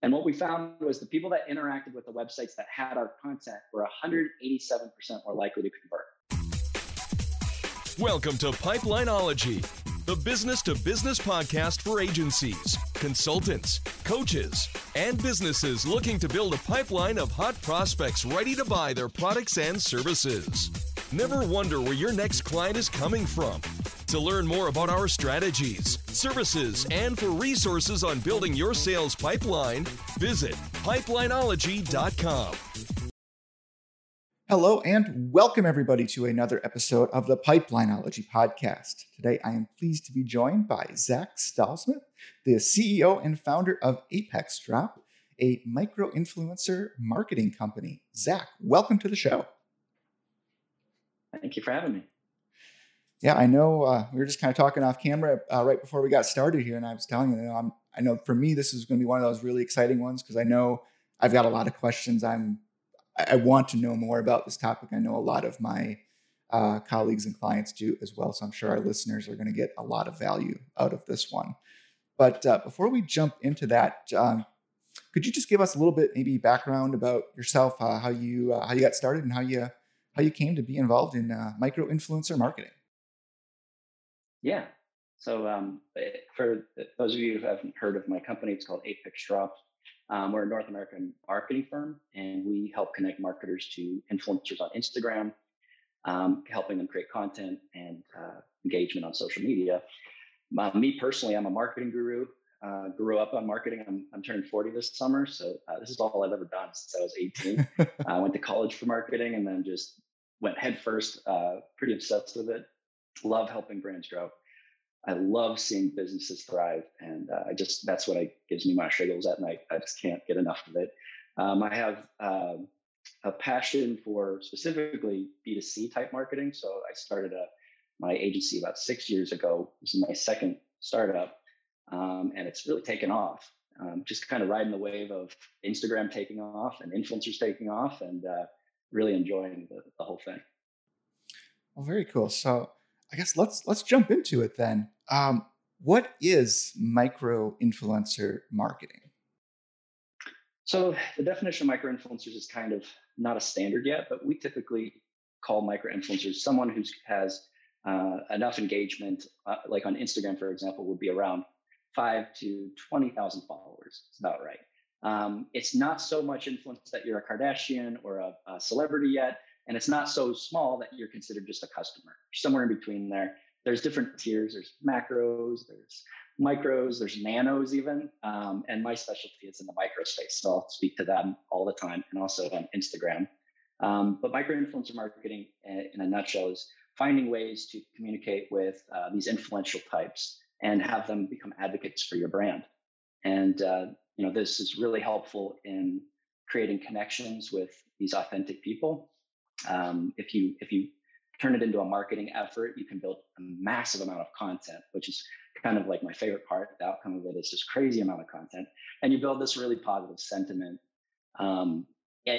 And what we found was the people that interacted with the websites that had our content were 187% more likely to convert. Welcome to Pipelineology, the business to business podcast for agencies, consultants, coaches, and businesses looking to build a pipeline of hot prospects ready to buy their products and services. Never wonder where your next client is coming from. To learn more about our strategies, services, and for resources on building your sales pipeline, visit pipelineology.com. Hello, and welcome everybody to another episode of the Pipelineology podcast. Today, I am pleased to be joined by Zach Stallsmith, the CEO and founder of Apex Drop, a micro influencer marketing company. Zach, welcome to the show. Thank you for having me. Yeah, I know. Uh, we were just kind of talking off camera uh, right before we got started here, and I was telling you, you know, I'm, I know for me this is going to be one of those really exciting ones because I know I've got a lot of questions. I'm I want to know more about this topic. I know a lot of my uh, colleagues and clients do as well, so I'm sure our listeners are going to get a lot of value out of this one. But uh, before we jump into that, um, could you just give us a little bit, maybe background about yourself, uh, how you uh, how you got started, and how you how you came to be involved in micro influencer marketing? Yeah. So um, eh, for those of you who haven't heard of my company, it's called Apex Drop. Um, we're a North American marketing firm, and we help connect marketers to influencers on Instagram, um, helping them create content and uh, engagement on social media. Uh, me personally, I'm a marketing guru. Uh, grew up on marketing. I'm, I'm turning 40 this summer, so uh, this is all I've ever done since I was 18. I went to college for marketing, and then just went headfirst. Uh, pretty obsessed with it. Love helping brands grow. I love seeing businesses thrive, and uh, I just that's what I, gives me my shiggles at night. I just can't get enough of it. Um, I have um, a passion for specifically B2C type marketing, so I started a, my agency about six years ago. This is my second startup, um, and it's really taken off. Um, just kind of riding the wave of Instagram taking off and influencers taking off, and uh, really enjoying the, the whole thing. Well, very cool. So I guess let's let's jump into it then. Um, what is micro influencer marketing? So the definition of micro influencers is kind of not a standard yet, but we typically call micro influencers someone who has uh, enough engagement, uh, like on Instagram, for example, would be around five to twenty thousand followers. It's about right. Um, it's not so much influence that you're a Kardashian or a, a celebrity yet, and it's not so small that you're considered just a customer. Somewhere in between there. There's different tiers. There's macros. There's micros. There's nanos even. Um, and my specialty is in the micro space, so I'll speak to them all the time, and also on Instagram. Um, but micro influencer marketing, eh, in a nutshell, is finding ways to communicate with uh, these influential types and have them become advocates for your brand. And uh, you know, this is really helpful in creating connections with these authentic people um, if you if you turn it into a marketing effort, you can build a massive amount of content, which is kind of like my favorite part. The outcome of it is just crazy amount of content, and you build this really positive sentiment um,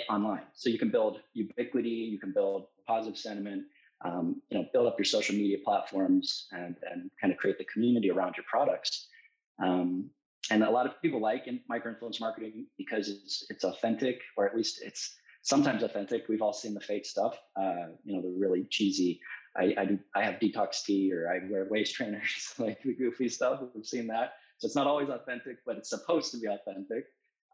online. So you can build ubiquity, you can build positive sentiment, um, you know, build up your social media platforms, and and kind of create the community around your products. Um, and a lot of people like in micro influence marketing because it's it's authentic, or at least it's sometimes authentic. We've all seen the fake stuff, uh, you know, the really cheesy. I, I, I have detox tea or I wear waist trainers, like the goofy stuff. We've seen that. So it's not always authentic, but it's supposed to be authentic.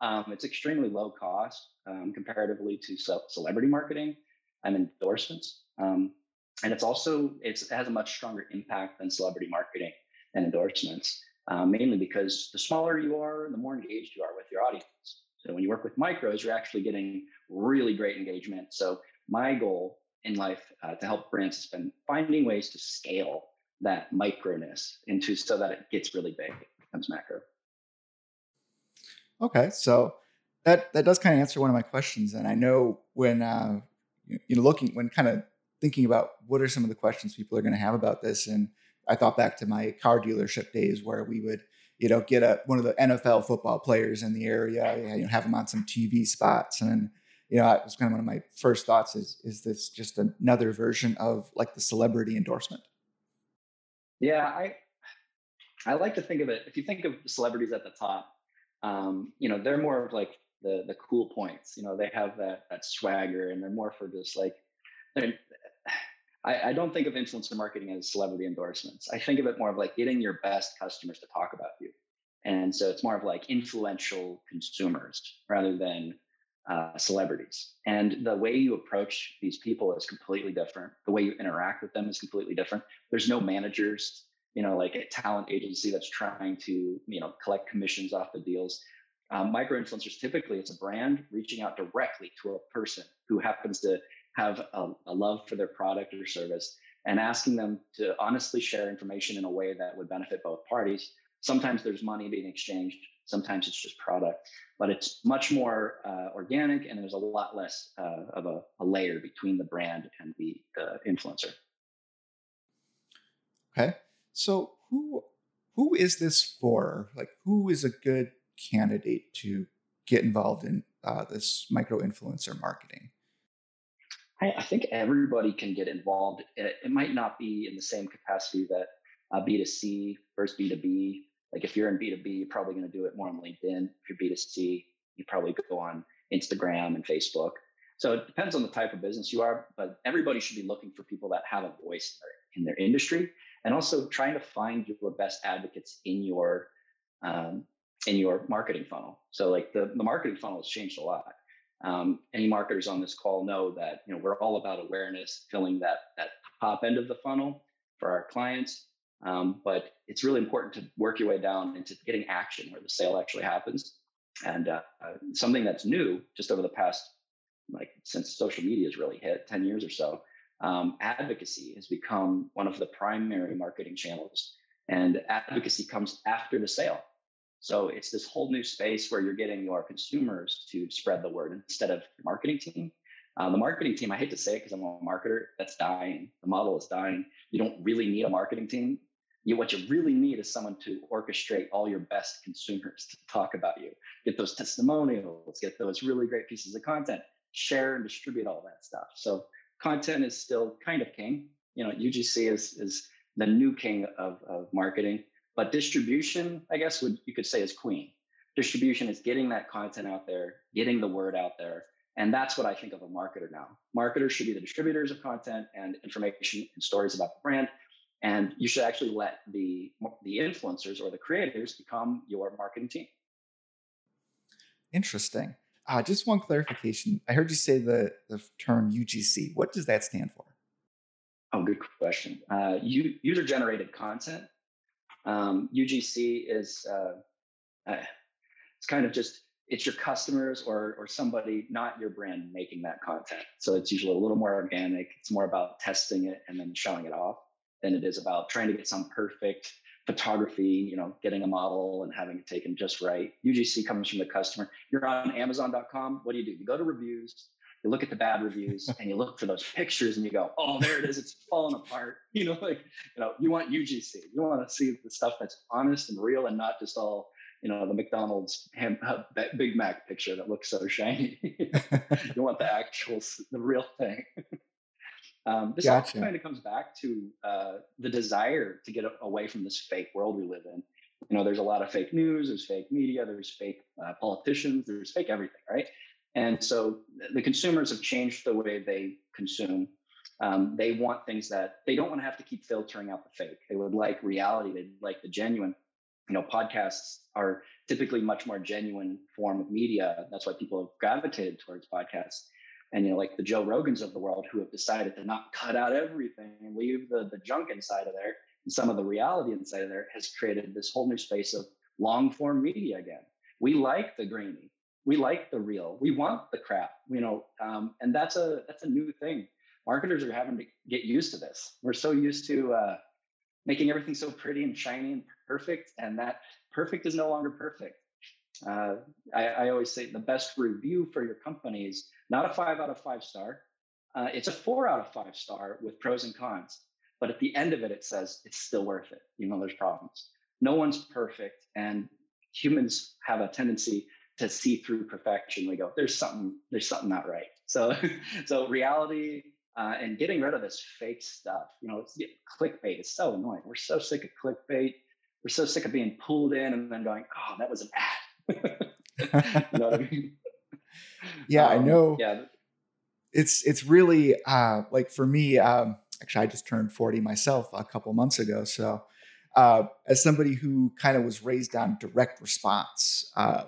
Um, it's extremely low cost um, comparatively to celebrity marketing and endorsements. Um, and it's also it's, it has a much stronger impact than celebrity marketing and endorsements, uh, mainly because the smaller you are, the more engaged you are with your audience. So when you work with micros, you're actually getting really great engagement. So my goal in life uh, to help brands has been finding ways to scale that microness into so that it gets really big, becomes macro. Okay, so that that does kind of answer one of my questions, and I know when uh, you know looking when kind of thinking about what are some of the questions people are going to have about this, and I thought back to my car dealership days where we would you know, get a one of the NFL football players in the area, you know, have them on some TV spots. And, you know, it was kind of one of my first thoughts is, is this just another version of like the celebrity endorsement? Yeah, I, I like to think of it. If you think of celebrities at the top, um, you know, they're more of like the the cool points. You know, they have that that swagger, and they're more for just like. I, I don't think of influencer marketing as celebrity endorsements. I think of it more of like getting your best customers to talk about you, and so it's more of like influential consumers rather than uh, celebrities. And the way you approach these people is completely different. The way you interact with them is completely different. There's no managers, you know, like a talent agency that's trying to, you know, collect commissions off the deals. Um, micro influencers typically it's a brand reaching out directly to a person who happens to have a, a love for their product or service and asking them to honestly share information in a way that would benefit both parties. Sometimes there's money being exchanged, sometimes it's just product, but it's much more uh, organic and there's a lot less uh, of a, a, layer between the brand and the, the influencer. Okay, so who who is this for? Like, who is a good candidate to get involved in uh, this micro influencer marketing? I, I, think everybody can get involved. It, it, might not be in the same capacity that uh, B2C versus B2B. Like if you're in B2B, you're probably going to do it more on LinkedIn. If you're B2C, you probably go on Instagram and Facebook. So it depends on the type of business you are, but everybody should be looking for people that have a voice in their, in their industry and also trying to find your best advocates in your um, in your marketing funnel. So like the, the marketing funnel has changed a lot. Um, any marketers on this call know that you know we're all about awareness, filling that that top end of the funnel for our clients. Um, but it's really important to work your way down into getting action where the sale actually happens. And uh, uh, something that's new just over the past, like since social media has really hit 10 years or so, um, advocacy has become one of the primary marketing channels. And advocacy comes after the sale. So it's this whole new space where you're getting your consumers to spread the word instead of the marketing team. Uh, the marketing team, I hate to say it because I'm a marketer, that's dying. The model is dying. You don't really need a marketing team. You, what you really need is someone to orchestrate all your best consumers to talk about you, get those testimonials, get those really great pieces of content, share and distribute all that stuff. So content is still kind of king. You know, UGC is is the new king of, of marketing. But distribution, I guess, would you could say is queen. Distribution is getting that content out there, getting the word out there. And that's what I think of a marketer now. Marketers should be the distributors of content and information and stories about the brand. And you should actually let the, the influencers or the creators become your marketing team. Interesting. Uh, just one clarification. I heard you say the, the term UGC. What does that stand for? Oh, good question. Uh, user generated content um, UGC is uh, uh, it's kind of just it's your customers or or somebody, not your brand, making that content. So it's usually a little more organic. It's more about testing it and then showing it off than it is about trying to get some perfect photography, you know, getting a model and having it taken just right. UGC comes from the customer. You're on Amazon.com. What do you do? You go to reviews, you look at the bad reviews and you look for those pictures and you go, oh, there it is. It's falling apart. You know, like, you know, you want UGC. You want to see the stuff that's honest and real and not just all, you know, the McDonald's ham, uh, Big Mac picture that looks so shiny. you want the actual, the real thing. Um, this gotcha. kind of comes back to uh, the desire to get away from this fake world we live in. You know, there's a lot of fake news, there's fake media, there's fake uh, politicians, there's fake everything, right? And so the consumers have changed the way they consume. Um, they want things that they don't want to have to keep filtering out the fake. They would like reality. They'd like the genuine. You know, podcasts are typically much more genuine form of media. That's why people have gravitated towards podcasts. And you know, like the Joe Rogans of the world, who have decided to not cut out everything and leave the the junk inside of there and some of the reality inside of there, has created this whole new space of long form media again. We like the grainy we like the real we want the crap you know um, and that's a that's a new thing. Marketers are having to get used to this. We're so used to uh, making everything so pretty and shiny and perfect and that perfect is no longer perfect. Uh, I, I, always say the best review for your company is not a five out of five star. Uh, it's a four out of five star with pros and cons but at the end of it it says it's still worth it even though there's problems. No one's perfect and humans have a tendency to see through perfection we go there's something there's something not right so so reality uh, and getting rid of this fake stuff you know it's, clickbait is so annoying we're so sick of clickbait we're so sick of being pulled in and then going oh that was an ad you know what I mean? Yeah, um, I know. Yeah. It's it's really uh, like for me. Um, actually, I just turned forty myself a couple months ago. So, uh, as somebody who kind of was raised on direct response, uh,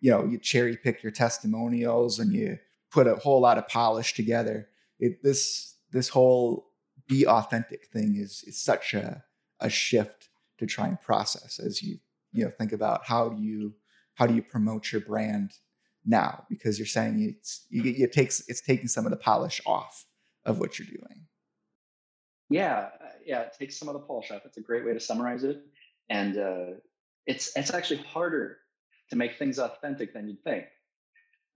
you know, you cherry pick your testimonials and you put a whole lot of polish together. It this this whole be authentic thing is is such a a shift to try and process as you you know think about how do you how do you promote your brand now? Because you're saying it's you, it takes it's taking some of the polish off of what you're doing. Yeah yeah it takes some of the polish off. It's a great way to summarize it. And uh, it's it's actually harder to make things authentic than you'd think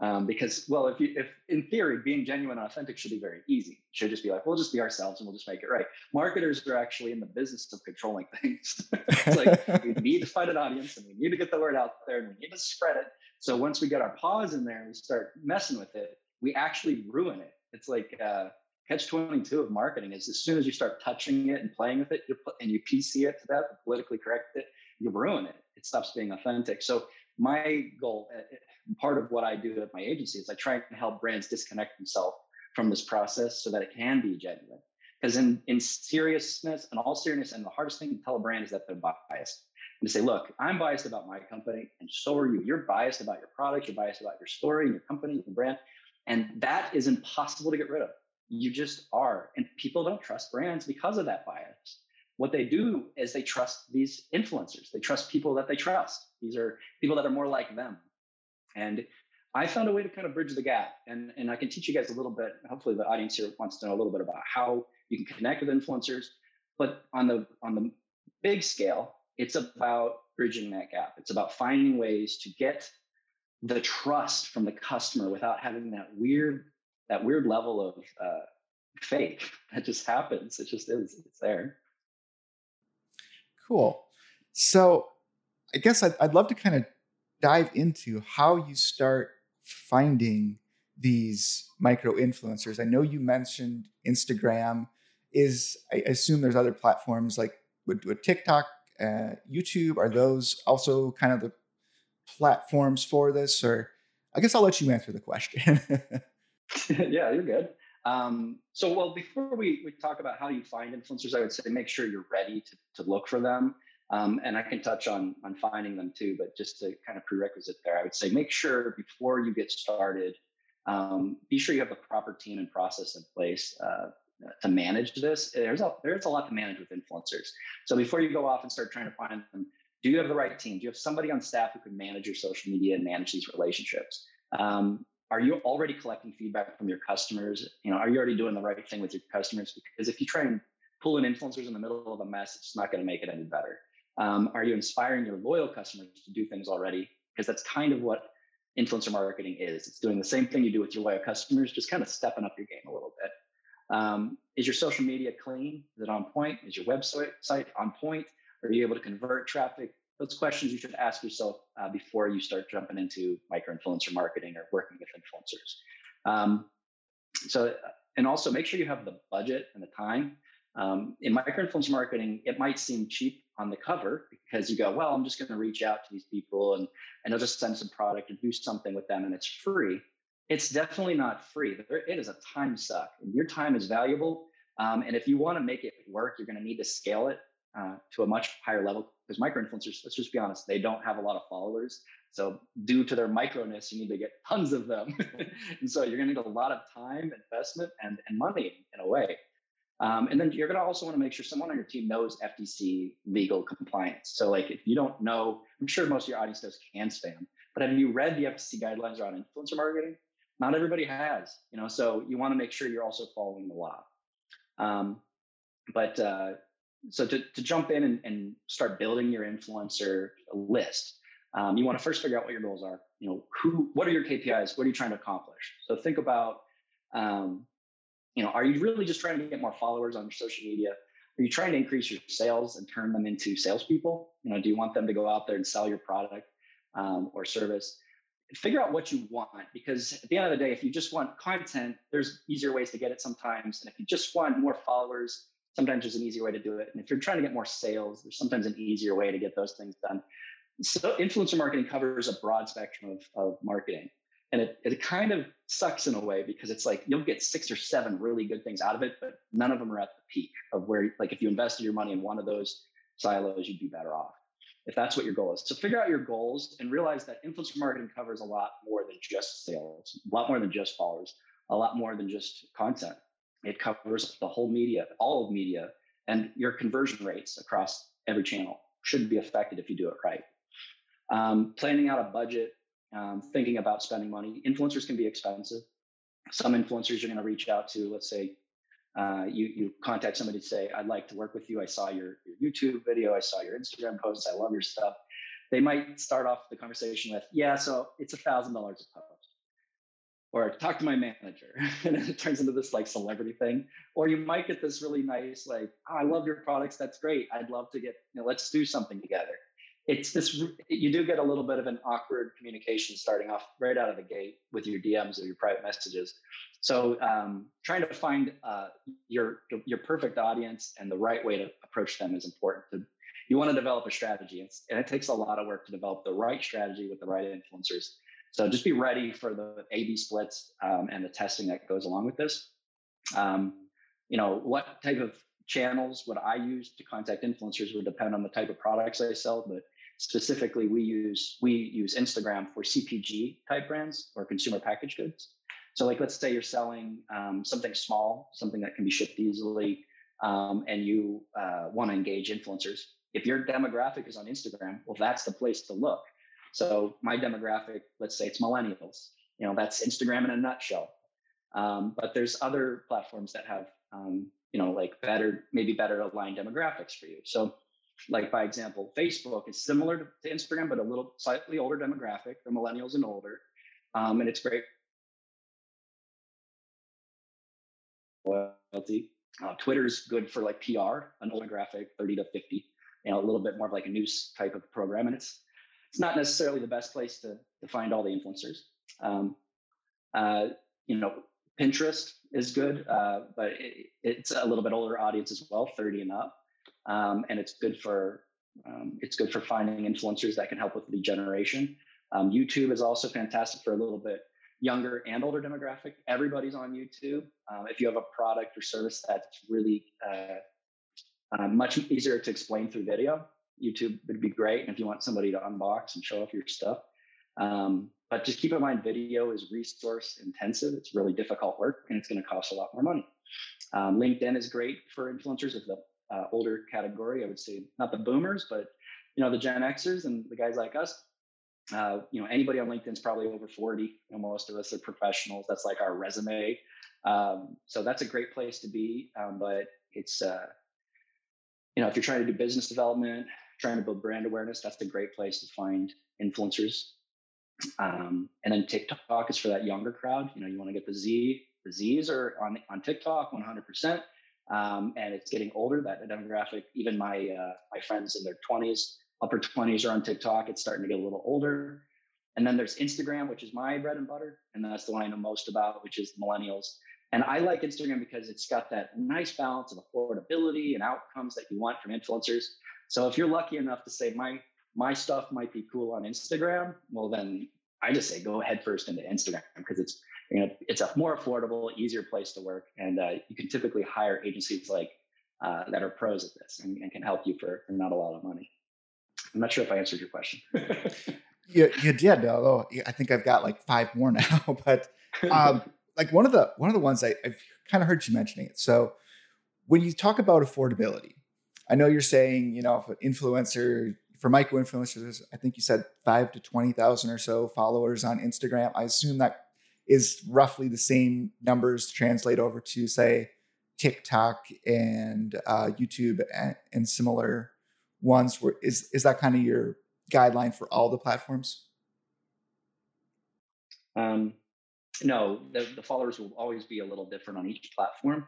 um, because, well, if you, if in theory, being genuine and authentic should be very easy. It should just be like, we'll just be ourselves and we'll just make it right. Marketers are actually in the business of controlling things. it's like we need to find an audience and we need to get the word out there and we need to spread it. So once we get our paws in there and we start messing with it, we actually ruin it. It's like uh, catch 22 of marketing is as soon as you start touching it and playing with it you put, and you PC it to that politically correct it, you ruin it. It stops being authentic. So my goal, eh, eh, part of what I do at my agency is I try and help brands disconnect themselves from this process so that it can be genuine. Because in, in seriousness and all seriousness, and the hardest thing to tell a brand is that they're biased. And to say, look, I'm biased about my company, and so are you. You're biased about your product, you're biased about your story, and your company, your brand. And that is impossible to get rid of. You just are. And people don't trust brands because of that bias what they do is they trust these influencers. They trust people that they trust. These are people that are more like them. And I found a way to kind of bridge the gap. And, and I can teach you guys a little bit. Hopefully, the audience here wants to know a little bit about how you can connect with influencers. But on the on the big scale, it's about bridging that gap. It's about finding ways to get the trust from the customer without having that weird that weird level of uh, fake that just happens. It just is. It's there. Cool. So I guess I'd, I'd love to kind of dive into how you start finding these micro influencers. I know you mentioned Instagram. Is I assume there's other platforms like with TikTok, uh, YouTube. Are those also kind of the platforms for this? Or I guess I'll let you answer the question. yeah, you're good. Um, so, well, before we, we talk about how you find influencers, I would say make sure you're ready to, to look for them. Um, and I can touch on on finding them too, but just to kind of prerequisite there, I would say make sure before you get started, um, be sure you have the proper team and process in place uh, to manage this. There's a there's a lot to manage with influencers. So before you go off and start trying to find them, do you have the right team? Do you have somebody on staff who can manage your social media and manage these relationships? Um, are you already collecting feedback from your customers? You know, are you already doing the right thing with your customers? Because if you try and pull in influencers in the middle of a mess, it's not going to make it any better. Um, are you inspiring your loyal customers to do things already? Because that's kind of what influencer marketing is. It's doing the same thing you do with your loyal customers, just kind of stepping up your game a little bit. Um, is your social media clean? Is it on point? Is your website site on point? Are you able to convert traffic those questions you should ask yourself uh, before you start jumping into micro influencer marketing or working with influencers. Um, so, uh, and also make sure you have the budget and the time. Um, in micro influencer marketing, it might seem cheap on the cover because you go, well, I'm just going to reach out to these people and, and I'll just send some product and do something with them and it's free. It's definitely not free. It is a time suck. Your time is valuable. Um, and if you want to make it work, you're going to need to scale it uh, to a much higher level because micro influencers, let's just be honest, they don't have a lot of followers. So due to their microness, you need to get tons of them. and so you're going to need a lot of time, investment, and, and money in a way. Um, and then you're going to also want to make sure someone on your team knows FTC legal compliance. So like if you don't know, I'm sure most of your audience knows CAN-SPAM, but have you read the FTC guidelines around influencer marketing? Not everybody has, you know, so you want to make sure you're also following the law. Um, but uh, so to, to jump in and, and start building your influencer list, um, you want to first figure out what your goals are. You know, who, what are your KPIs? What are you trying to accomplish? So think about, um, you know, are you really just trying to get more followers on your social media? Are you trying to increase your sales and turn them into salespeople? You know, do you want them to go out there and sell your product um, or service? Figure out what you want because at the end of the day, if you just want content, there's easier ways to get it sometimes. And if you just want more followers, sometimes there's an easier way to do it. And if you're trying to get more sales, there's sometimes an easier way to get those things done. so influencer marketing covers a broad spectrum of, of marketing. And it, it kind of sucks in a way because it's like you'll get six or seven really good things out of it, but none of them are at the peak of where, like, if you invested your money in one of those silos, you'd be better off if that's what your goal is. So figure out your goals and realize that influencer marketing covers a lot more than just sales, a lot more than just followers, a lot more than just content. It covers the whole media, all of media, and your conversion rates across every channel should be affected if you do it right. Um, planning out a budget, um, thinking about spending money. Influencers can be expensive. Some influencers you're going to reach out to, let's say, uh, you you contact somebody to say, "I'd like to work with you. I saw your, your YouTube video. I saw your Instagram posts. I love your stuff." They might start off the conversation with, "Yeah, so it's a thousand dollars a post," or "Talk to my manager," and it turns into this like celebrity thing. Or you might get this really nice, like, oh, "I love your products. That's great. I'd love to get, you know, let's do something together." it's this you do get a little bit of an awkward communication starting off right out of the gate with your dms or your private messages so um, trying to find uh, your your perfect audience and the right way to approach them is important to, you want to develop a strategy and it takes a lot of work to develop the right strategy with the right influencers so just be ready for the a b splits um, and the testing that goes along with this. Um, you know what type of channels would I use to contact influencers would depend on the type of products I sell, but specifically we use we use instagram for cpg type brands or consumer packaged goods. So like let's say you're selling um, something small something that can be shipped easily um, and you uh, want to engage influencers. If your demographic is on instagram well that's the place to look so my demographic let's say it's millennials you know that's instagram in a nutshell um, but there's other platforms that have um, you know like better maybe better aligned demographics for you so like by example, Facebook is similar to, Instagram, but a little slightly older demographic, the millennials and older. Um, and it's great loyalty. Uh, Twitter's good for like PR, an older graphic, 30 to 50, you know, a little bit more of like a news type of program. And it's it's not necessarily the best place to, to find all the influencers. Um, uh, you know, Pinterest is good, uh, but it, it's a little bit older audience as well, 30 and up um, and it's good for um, it's good for finding influencers that can help with lead generation. Um, YouTube is also fantastic for a little bit younger and older demographic. Everybody's on YouTube. Um, if you have a product or service that's really uh, uh, much easier to explain through video, YouTube would be great. And if you want somebody to unbox and show off your stuff, um, but just keep in mind, video is resource intensive. It's really difficult work, and it's going to cost a lot more money. Um, LinkedIn is great for influencers of the uh, older category. I would say not the boomers, but you know the Gen Xers and the guys like us. Uh, you know, anybody on LinkedIn is probably over 40. You know, most of us are professionals. That's like our resume. Um, so that's a great place to be. Um, but it's, uh, you know, if you're trying to do business development, trying to build brand awareness, that's a great place to find influencers. Um, and then TikTok is for that younger crowd. You know, you want to get the Z. The Z's are on on TikTok 100% um, and it's getting older. That demographic, even my uh, my friends in their 20s, upper 20s are on TikTok. It's starting to get a little older. And then there's Instagram, which is my bread and butter, and that's the one I know most about, which is millennials. And I like Instagram because it's got that nice balance of affordability and outcomes that you want from influencers. So if you're lucky enough to say my my stuff might be cool on Instagram, well then I just say go head first into Instagram because it's you know, it's a more affordable, easier place to work, and uh, you can typically hire agencies like uh, that are pros at this and, and, can help you for, for not a lot of money. I'm not sure if I answered your question. you, you did, although I think I've got like five more now. but um, like one of the one of the ones I, I've kind of heard you mentioning it. So when you talk about affordability, I know you're saying you know if an influencer for micro influencers, I think you said five to twenty thousand or so followers on Instagram. I assume that is roughly the same numbers translate over to say TikTok and uh, YouTube and, and, similar ones. Where is is that kind of your guideline for all the platforms? Um, no, the, the, followers will always be a little different on each platform.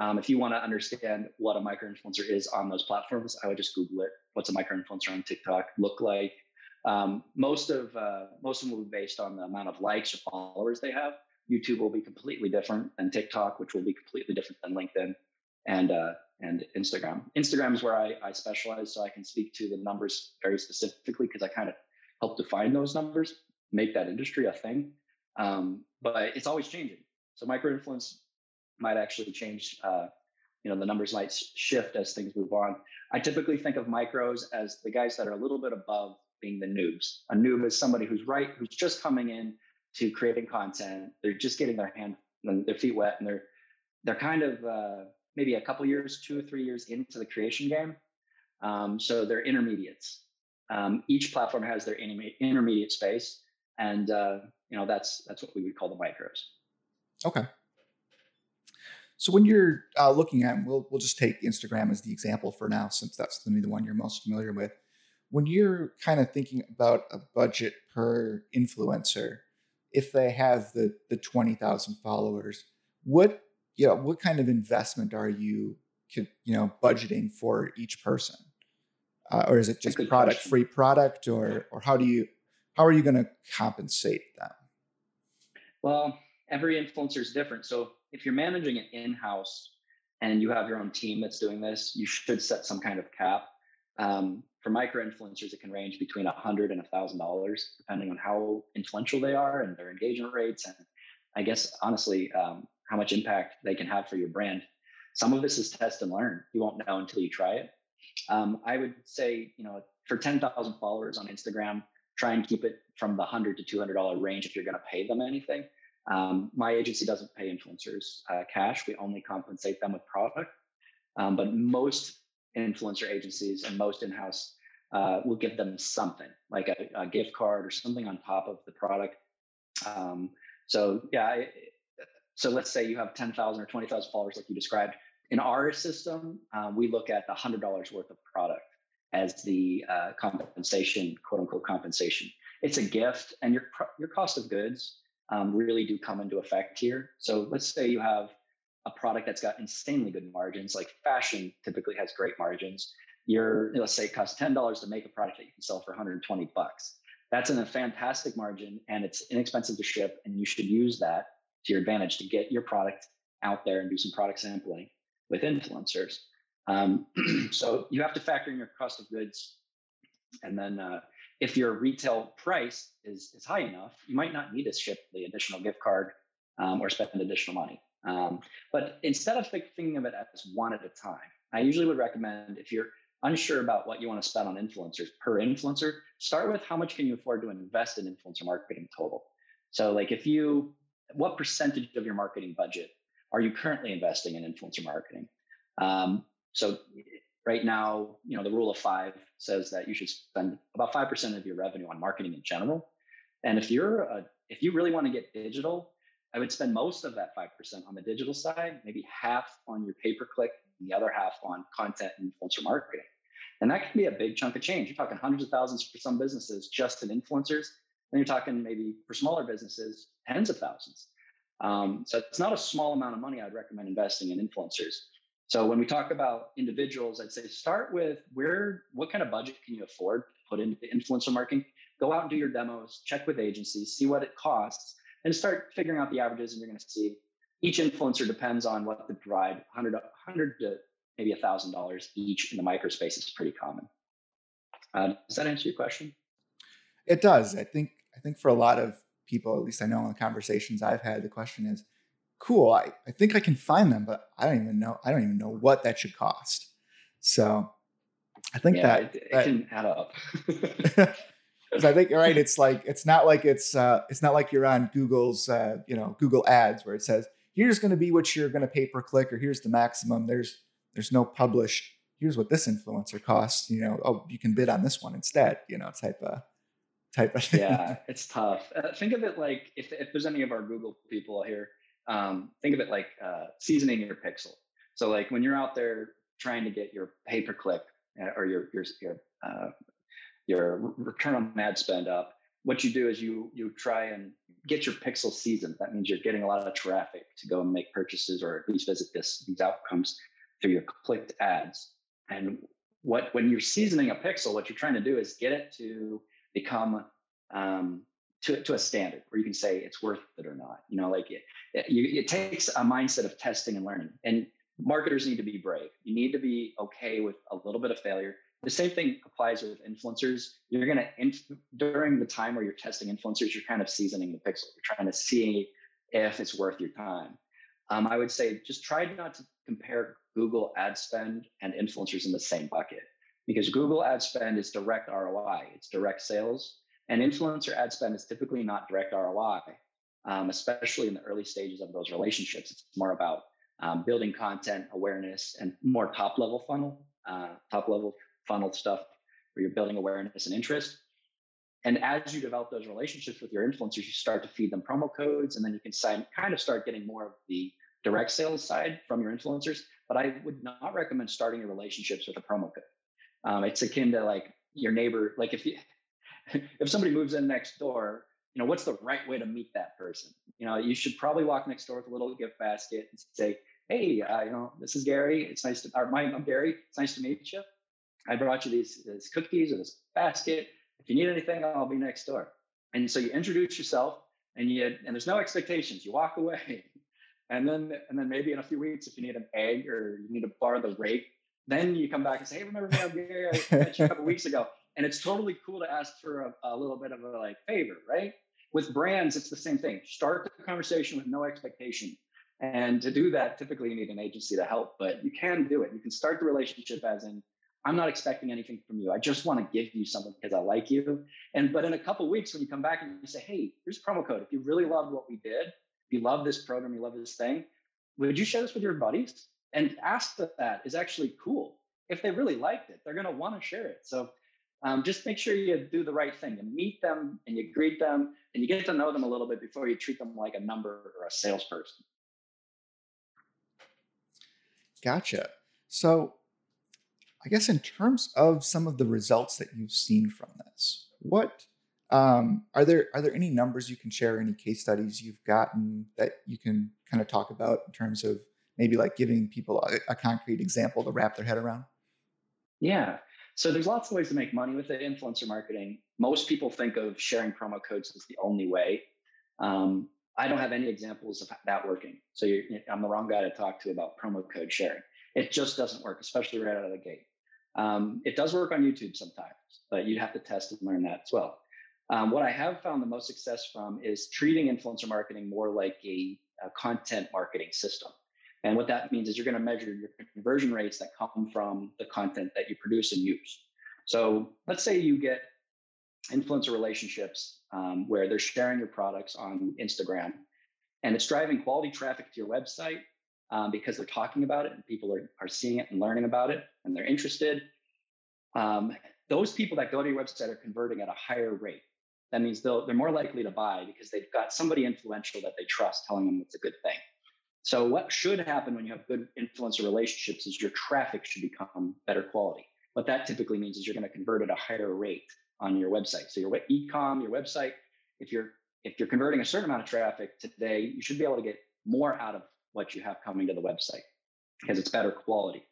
Um, if you want to understand what a micro influencer is on those platforms, I would just Google it. What's a micro influencer on TikTok look like? Um, most of uh, most of them will be based on the amount of likes or followers they have. YouTube will be completely different than TikTok, which will be completely different than LinkedIn. and uh, and Instagram. Instagram is where I, I specialize, so I can speak to the numbers very specifically because I kind of help define those numbers, make that industry a thing. Um, but it's always changing. So micro influence might actually change. Uh, you know, the numbers might shift as things move on. I typically think of micros as the guys that are a little bit above being the noobs. A noob is somebody who's right, who's just coming in to creating content. They're just getting their hand, and their feet wet, and they're they're kind of uh, maybe a couple years, two or three years into the creation game. Um, so they're intermediates. Um, each platform has their intermediate space, and uh, you know that's that's what we would call the micros. Okay. So when you're uh, looking at, we'll we'll just take Instagram as the example for now, since that's going to be the one you're most familiar with. When you're kind of thinking about a budget per influencer, if they have the the twenty thousand followers, what you know, what kind of investment are you you know budgeting for each person, uh, or is it just product question. free product, or or how do you how are you going to compensate them? Well, every influencer is different. So if you're managing it in house and you have your own team that's doing this, you should set some kind of cap. Um, for micro influencers, it can range between a hundred and a thousand dollars, depending on how influential they are and their engagement rates, and I guess honestly, um, how much impact they can have for your brand. Some of this is test and learn. You won't know until you try it. Um, I would say, you know, for 10,000 followers on Instagram, try and keep it from the 100 to 200 dollar range if you're going to pay them anything. Um, my agency doesn't pay influencers uh, cash. We only compensate them with product. Um, but most influencer agencies and most in-house uh, will give them something like a, a, gift card or something on top of the product. Um, so yeah, so let's say you have 10,000 or 20,000 followers like you described. In our system, uh, we look at the $100 worth of product as the uh, compensation, quote unquote compensation. It's a gift, and your your cost of goods um, really do come into effect here. So let's say you have a product that's got insanely good margins, like fashion typically has great margins. Your let's say it costs ten dollars to make a product that you can sell for 120 bucks. That's in a fantastic margin, and it's inexpensive to ship, and you should use that to your advantage to get your product out there and do some product sampling with influencers. Um, so you have to factor in your cost of goods. And then uh, if your retail price is, is high enough, you might not need to ship the additional gift card um, or spend additional money. Um, but instead of thinking of it as one at a time, I usually would recommend if you're unsure about what you want to spend on influencers per influencer, start with how much can you afford to invest in influencer marketing total. So like if you, what percentage of your marketing budget are you currently investing in influencer marketing? Um, so right now, you know, the rule of five says that you should spend about 5% of your revenue on marketing in general. And if you're a, if you really want to get digital, I would spend most of that 5% on the digital side, maybe half on your pay per click, and the other half on content and influencer marketing. And that can be a big chunk of change. You're talking hundreds of thousands for some businesses just in influencers. Then you're talking maybe for smaller businesses, tens of thousands. Um, so it's not a small amount of money I'd recommend investing in influencers. So when we talk about individuals, I'd say start with where, what kind of budget can you afford to put into influencer marketing? Go out and do your demos, check with agencies, see what it costs, and start figuring out the averages. And you're going to see each influencer depends on what they provide. 100, 100 to maybe $1,000 each in the microspace is pretty common. Uh, does that answer your question? It does. I think I think for a lot of people, at least I know in the conversations I've had, the question is, cool, I, I think I can find them, but I don't even know, I don't even know what that should cost. So I think yeah, that, it, it that, can add up. Because I think you're right. It's like it's not like it's uh, it's not like you're on Google's uh, you know Google Ads where it says here's going to be what you're going to pay per click or here's the maximum. There's there's no published. Here's what this influencer costs. You know, oh you can bid on this one instead. You know, type of type of thing. Yeah, it's tough. Uh, think of it like if if there's any of our Google people here, um, think of it like uh, seasoning your pixel. So like when you're out there trying to get your pay per click uh, or your your your uh, your return on ad spend up, what you do is you you try and get your pixel seasoned. That means you're getting a lot of traffic to go and make purchases or at least visit this these outcomes through your clicked ads. And what when you're seasoning a pixel, what you're trying to do is get it to become um, to, to a standard where you can say it's worth it or not. You know, like it, it, it takes a mindset of testing and learning. And marketers need to be brave. You need to be okay with a little bit of failure. The same thing applies with influencers. You're going to, inf- during the time where you're testing influencers, you're kind of seasoning the pixel. You're trying to see if it's worth your time. Um, I would say just try not to compare Google ad spend and influencers in the same bucket because Google ad spend is direct ROI, it's direct sales. And influencer ad spend is typically not direct ROI, um, especially in the early stages of those relationships. It's more about um, building content awareness and more top level funnel, uh, top level funnel stuff where you're building awareness and interest. And as you develop those relationships with your influencers, you start to feed them promo codes, and then you can sign, kind of start getting more of the direct sales side from your influencers. But I would not recommend starting your relationships with a promo code. Um, it's akin to like your neighbor. Like if you, if somebody moves in next door, you know, what's the right way to meet that person? You know, you should probably walk next door with a little gift basket and say, "Hey, uh, you know, this is Gary. It's nice to. Or my, I'm Gary. It's nice to meet you. I brought you these, these cookies or this basket. If you need anything, I'll be next door." And so you introduce yourself, and you and there's no expectations. You walk away, and then and then maybe in a few weeks, if you need an egg or you need to borrow the rake, then you come back and say, "Hey, remember me? I'm Gary. I met you a couple weeks ago." And it's totally cool to ask for a, a little bit of a like favor, right? With brands, it's the same thing. Start the conversation with no expectation. And to do that, typically you need an agency to help, but you can do it. You can start the relationship as in, I'm not expecting anything from you. I just want to give you something because I like you. And but in a couple weeks, when you come back and you say, hey, here's a promo code. If you really loved what we did, if you love this program, you love this thing, would you share this with your buddies? And ask that that is actually cool. If they really liked it, they're going to want to share it. So um, just make sure you do the right thing You meet them and you greet them and you get to know them a little bit before you treat them like a number or a salesperson. Gotcha. So, I guess in terms of some of the results that you've seen from this, what um, are there are there any numbers you can share, any case studies you've gotten that you can kind of talk about in terms of maybe like giving people a, a concrete example to wrap their head around? Yeah. So there's lots of ways to make money with it. Influencer marketing. Most people think of sharing promo codes as the only way. Um, I don't have any examples of that working. So I'm the wrong guy to talk to about promo code sharing. It just doesn't work, especially right out of the gate. Um, it does work on YouTube sometimes, but you'd have to test and learn that as well. Um, what I have found the most success from is treating influencer marketing more like a, a content marketing system. And what that means is you're going to measure your conversion rates that come from the content that you produce and use. So let's say you get influencer relationships um, where they're sharing your products on Instagram and it's driving quality traffic to your website um, because they're talking about it and people are, are seeing it and learning about it and they're interested. Um, those people that go to your website are converting at a higher rate. That means they'll, they're more likely to buy because they've got somebody influential that they trust telling them it's a good thing. So what should happen when you have good influencer relationships is your traffic should become better quality. What that typically means is you're going to convert at a higher rate on your website. So your e-com, your website, if you're if you're converting a certain amount of traffic today, you should be able to get more out of what you have coming to the website because it's better quality.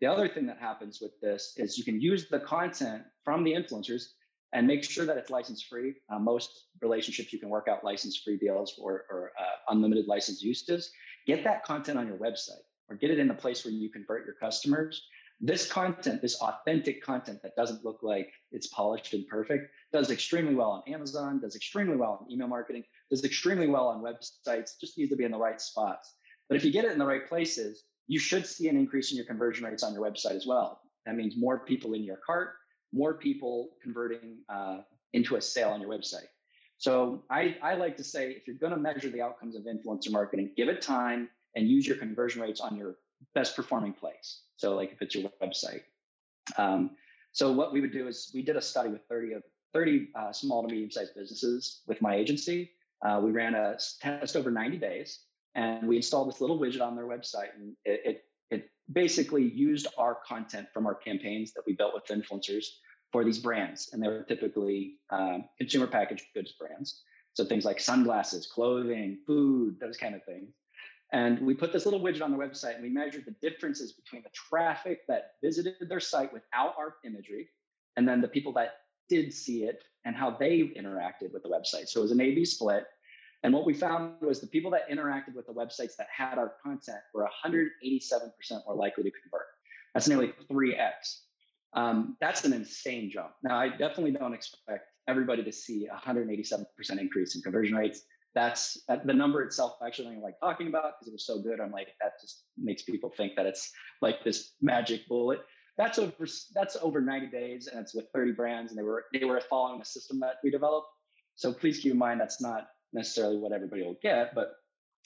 The other thing that happens with this is you can use the content from the influencers and make sure that it's license free. Uh, most relationships you can work out license free deals or, or uh, unlimited license uses get that content on your website or get it in the place where you convert your customers. This content, this authentic content that doesn't look like it's polished and perfect, does extremely well on Amazon, does extremely well on email marketing, does extremely well on websites, just needs to be in the right spots. But if you get it in the right places, you should see an increase in your conversion rates on your website as well. That means more people in your cart, more people converting uh, into a sale on your website. So I, I like to say if you're going to measure the outcomes of influencer marketing, give it time and use your conversion rates on your best performing place. So like if it's your website. Um, so what we would do is we did a study with 30 of 30 uh, small to medium sized businesses with my agency. Uh, we ran a test over 90 days and we installed this little widget on their website and it, it, it basically used our content from our campaigns that we built with influencers for these brands, and they were typically um, consumer packaged goods brands. So things like sunglasses, clothing, food, those kind of things. And we put this little widget on the website and we measured the differences between the traffic that visited their site without our imagery and then the people that did see it and how they interacted with the website. So it was an A B split. And what we found was the people that interacted with the websites that had our content were 187% more likely to convert. That's nearly 3x. Um, that's an insane jump. Now, I definitely don't expect everybody to see 187% increase in conversion rates. That's the number itself. I actually don't like talking about because it was so good. I'm like that just makes people think that it's like this magic bullet. That's over. That's over 90 days, and it's with 30 brands, and they were they were following a system that we developed. So please keep in mind that's not necessarily what everybody will get, but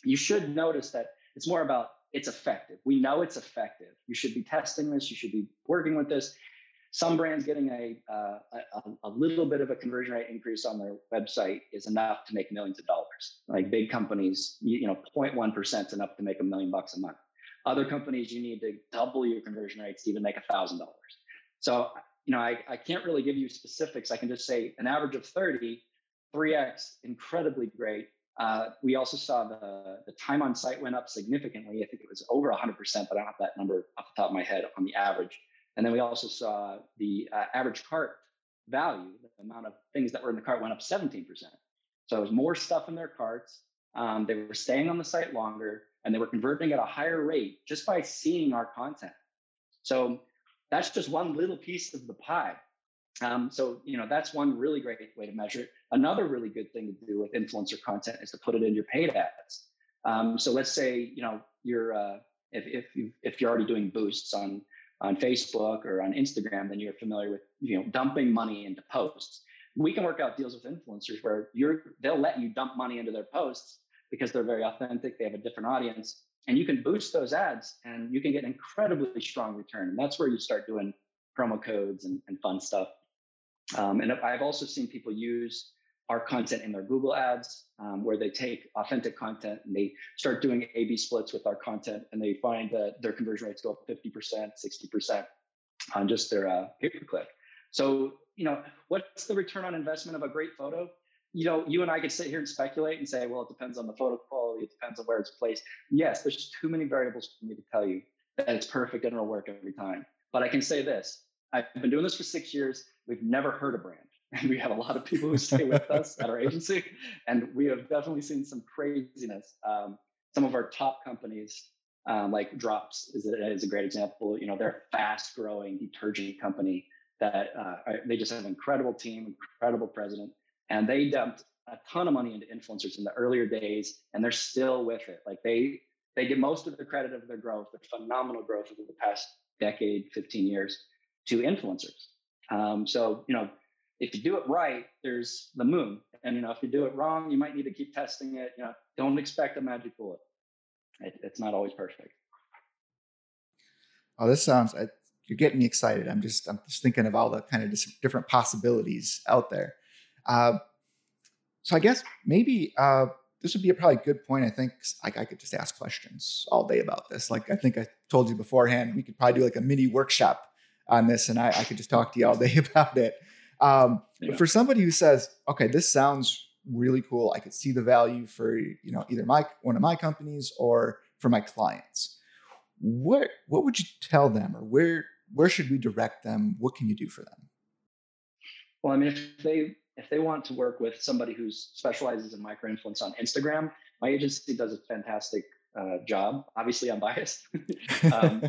you should notice that it's more about it's effective. We know it's effective. You should be testing this. You should be working with this some brands getting a, uh, a, a little bit of a conversion rate increase on their website is enough to make millions of dollars. Like big companies, you, you know, 0.1 percent is enough to make a million bucks a month. Other companies, you need to double your conversion rates to even make a thousand dollars. So, you know, I, I can't really give you specifics. I can just say an average of 30, 3x, incredibly great. Uh, we also saw the, the time on site went up significantly. I think it was over 100%, but I don't have that number off the top of my head on the average. And then we also saw the uh, average cart value, the amount of things that were in the cart went up 17%. So it was more stuff in their carts. Um, they were staying on the site longer and they were converting at a higher rate just by seeing our content. So that's just one little piece of the pie. Um, so, you know, that's one really great way to measure it. Another really good thing to do with influencer content is to put it in your paid ads. Um, so let's say, you know, you're, uh, if, if, you, if you're already doing boosts on on Facebook or on Instagram, then you're familiar with you know dumping money into posts. We can work out deals with influencers where you're they'll let you dump money into their posts because they're very authentic, they have a different audience, and you can boost those ads and you can get incredibly strong return. And that's where you start doing promo codes and, and fun stuff. Um, and I've also seen people use our content in their Google ads, um, where they take authentic content and they start doing A/B splits with our content, and they find that their conversion rates go up 50%, 60% on just their uh, pay per click. So, you know, what's the return on investment of a great photo? You know, you and I could sit here and speculate and say, well, it depends on the photo quality, it depends on where it's placed. Yes, there's too many variables for me to tell you that it's perfect and it'll work every time. But I can say this I've been doing this for six years. We've never heard a brand and we have a lot of people who stay with us at our agency, and we have definitely seen some craziness. Um, some of our top companies, um, like Dropps, is a, is a great example. You know, they're a fast-growing detergent company that uh, they just have an incredible team, incredible president, and they dumped a ton of money into influencers in the earlier days, and they're still with it. Like they they get most of the credit of their growth, their phenomenal growth over the past decade, 15 years, to influencers. Um, so you know if you do it right, there's the moon. And you know, if you do it wrong, you might need to keep testing it. You know, don't expect a magic bullet. It, it's not always perfect. Oh, this sounds. You're getting me excited. I'm just. I'm just thinking of all the kind of different possibilities out there. Uh, so I guess maybe uh, this would be a probably good point. I think like I could just ask questions all day about this. Like I think I told you beforehand, we could probably do like a mini workshop on this, and I, I could just talk to you all day about it. Um, yeah. For somebody who says, okay, this sounds really cool, I could see the value for you know either my one of my companies or for my clients. What what would you tell them, or where where should we direct them? What can you do for them? Well, I mean, if they if they want to work with somebody who specializes in micro influence on Instagram, my agency does a fantastic uh, job. Obviously, I'm biased. um,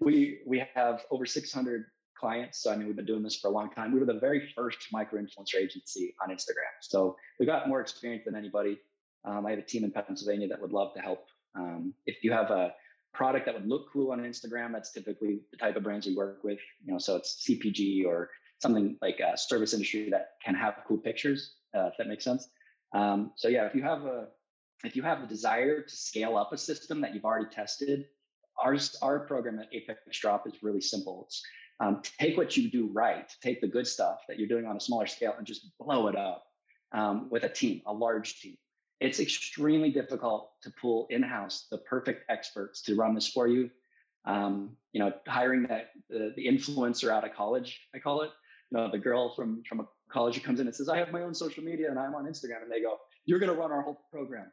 we we have over 600 clients. So I mean, we've been doing this for a long time. We were the very first micro influencer agency on Instagram. So we got more experience than anybody. Um, I have a team in Pennsylvania that would love to help. Um, if you have a product that would look cool on Instagram, that's typically the type of brands we work with. You know, so it's CPG or something like a service industry that can have cool pictures, uh, if that makes sense. Um, so yeah, if you have a if you have the desire to scale up a system that you've already tested, our our program at Apex Drop is really simple. It's um, take what you do right, take the good stuff that you're doing on a smaller scale and just blow it up um, with a team, a large team. It's extremely difficult to pull in-house the perfect experts to run this for you. Um, you know, hiring that the, the influencer out of college, I call it. You know, the girl from from a college who comes in and says, "I have my own social media and I'm on Instagram," and they go, "You're going to run our whole program."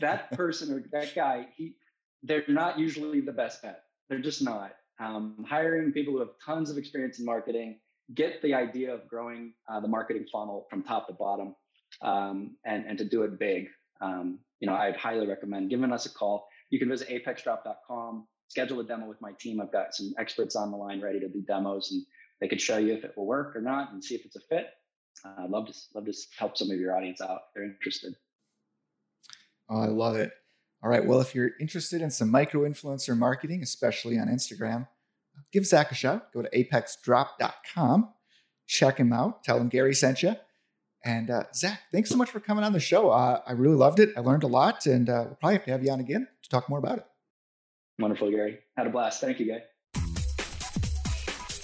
that person or that guy, he, they're not usually the best bet. They're just not um, hiring people who have tons of experience in marketing, get the idea of growing uh, the marketing funnel from top to bottom, um, and, and to do it big. um, you know, I'd highly recommend giving us a call. You can visit apexdrop.com, schedule a demo with my team. I've got some experts on the line ready to do demos, and they could show you if it will work or not, and see if it's a fit. Uh, I'd love to love to help some of your audience out if they're interested. Oh, I love it. All right. Well, if you're interested in some micro influencer marketing, especially on Instagram, give Zach a shout. Go to apexdrop.com, check him out, tell him Gary sent you. And uh, Zach, thanks so much for coming on the show. Uh, I really loved it. I learned a lot, and uh, we'll probably have to have you on again to talk more about it. Wonderful, Gary. Had a blast. Thank you, guys.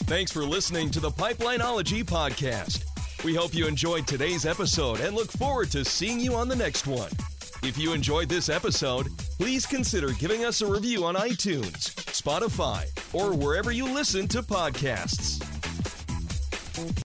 Thanks for listening to the Pipelineology podcast. We hope you enjoyed today's episode and look forward to seeing you on the next one. If you enjoyed this episode, please consider giving us a review on iTunes, Spotify, or wherever you listen to podcasts.